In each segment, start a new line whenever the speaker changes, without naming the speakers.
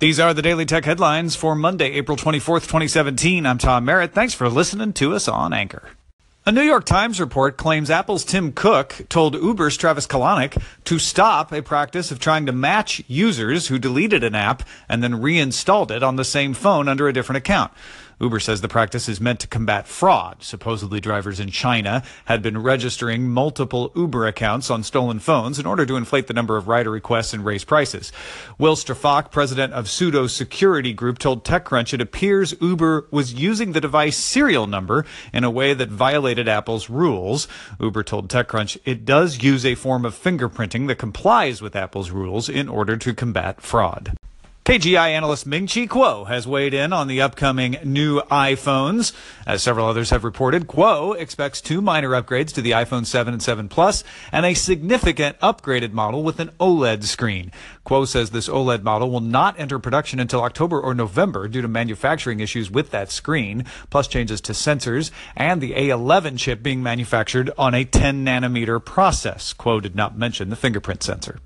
These are the Daily Tech headlines for Monday, April 24th, 2017. I'm Tom Merritt. Thanks for listening to us on Anchor. A New York Times report claims Apple's Tim Cook told Uber's Travis Kalanick to stop a practice of trying to match users who deleted an app and then reinstalled it on the same phone under a different account. Uber says the practice is meant to combat fraud. Supposedly, drivers in China had been registering multiple Uber accounts on stolen phones in order to inflate the number of rider requests and raise prices. Will Strafach, president of Sudo Security Group, told TechCrunch it appears Uber was using the device serial number in a way that violated Apple's rules. Uber told TechCrunch it does use a form of fingerprinting that complies with Apple's rules in order to combat fraud. KGI analyst Ming Chi Kuo has weighed in on the upcoming new iPhones. As several others have reported, Kuo expects two minor upgrades to the iPhone 7 and 7 Plus and a significant upgraded model with an OLED screen. Kuo says this OLED model will not enter production until October or November due to manufacturing issues with that screen, plus changes to sensors and the A11 chip being manufactured on a 10 nanometer process. Kuo did not mention the fingerprint sensor.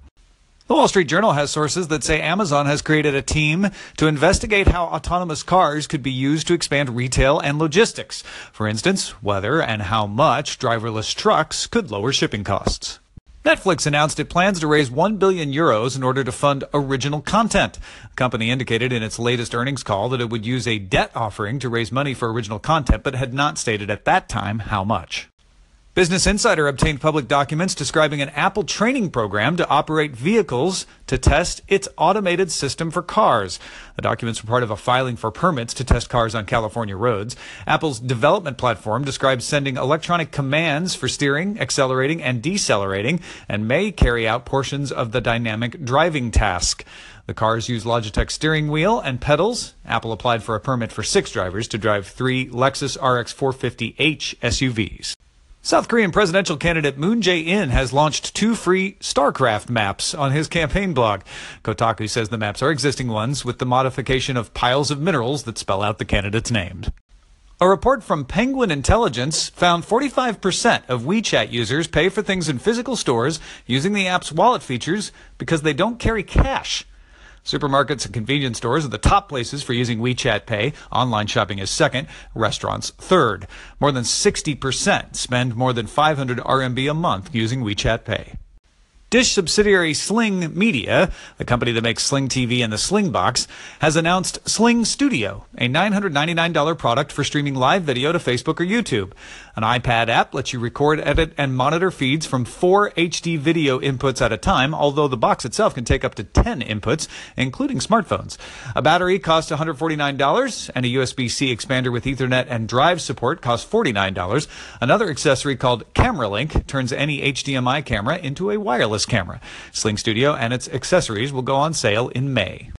The Wall Street Journal has sources that say Amazon has created a team to investigate how autonomous cars could be used to expand retail and logistics. For instance, whether and how much driverless trucks could lower shipping costs. Netflix announced it plans to raise 1 billion euros in order to fund original content. The company indicated in its latest earnings call that it would use a debt offering to raise money for original content, but had not stated at that time how much. Business Insider obtained public documents describing an Apple training program to operate vehicles to test its automated system for cars. The documents were part of a filing for permits to test cars on California roads. Apple's development platform describes sending electronic commands for steering, accelerating, and decelerating, and may carry out portions of the dynamic driving task. The cars use Logitech steering wheel and pedals. Apple applied for a permit for six drivers to drive three Lexus RX 450h SUVs. South Korean presidential candidate Moon Jae-in has launched two free StarCraft maps on his campaign blog. Kotaku says the maps are existing ones with the modification of piles of minerals that spell out the candidate's name. A report from Penguin Intelligence found 45% of WeChat users pay for things in physical stores using the app's wallet features because they don't carry cash. Supermarkets and convenience stores are the top places for using WeChat Pay. Online shopping is second. Restaurants third. More than 60% spend more than 500 RMB a month using WeChat Pay. Dish subsidiary Sling Media, the company that makes Sling TV and the Sling Box, has announced Sling Studio, a $999 product for streaming live video to Facebook or YouTube. An iPad app lets you record, edit, and monitor feeds from four HD video inputs at a time, although the box itself can take up to 10 inputs, including smartphones. A battery costs $149, and a USB-C expander with Ethernet and drive support costs $49. Another accessory called Camera Link turns any HDMI camera into a wireless camera. Sling Studio and its accessories will go on sale in May.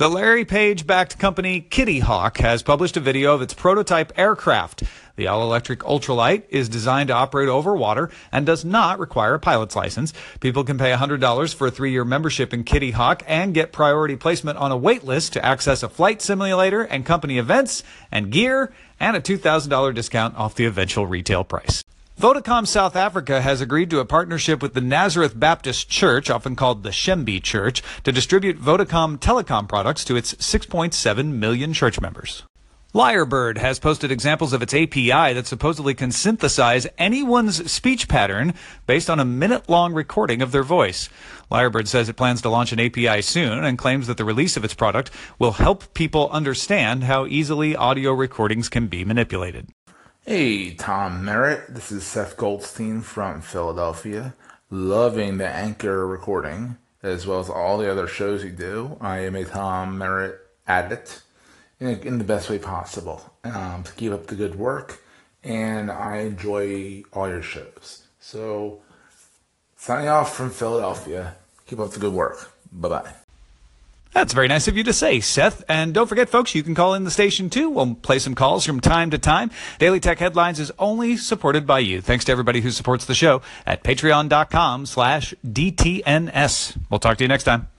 The Larry Page backed company Kitty Hawk has published a video of its prototype aircraft. The all electric ultralight is designed to operate over water and does not require a pilot's license. People can pay $100 for a three year membership in Kitty Hawk and get priority placement on a wait list to access a flight simulator and company events and gear and a $2,000 discount off the eventual retail price. Vodacom South Africa has agreed to a partnership with the Nazareth Baptist Church, often called the Shembe Church, to distribute Vodacom telecom products to its 6.7 million church members. Lyrebird has posted examples of its API that supposedly can synthesize anyone's speech pattern based on a minute long recording of their voice. Lyrebird says it plans to launch an API soon and claims that the release of its product will help people understand how easily audio recordings can be manipulated.
Hey, Tom Merritt. This is Seth Goldstein from Philadelphia. Loving the Anchor recording as well as all the other shows you do. I am a Tom Merritt addict in, in the best way possible. Um, to keep up the good work, and I enjoy all your shows. So, signing off from Philadelphia. Keep up the good work. Bye bye.
That's very nice of you to say, Seth. And don't forget, folks, you can call in the station too. We'll play some calls from time to time. Daily Tech Headlines is only supported by you. Thanks to everybody who supports the show at patreon.com slash DTNS. We'll talk to you next time.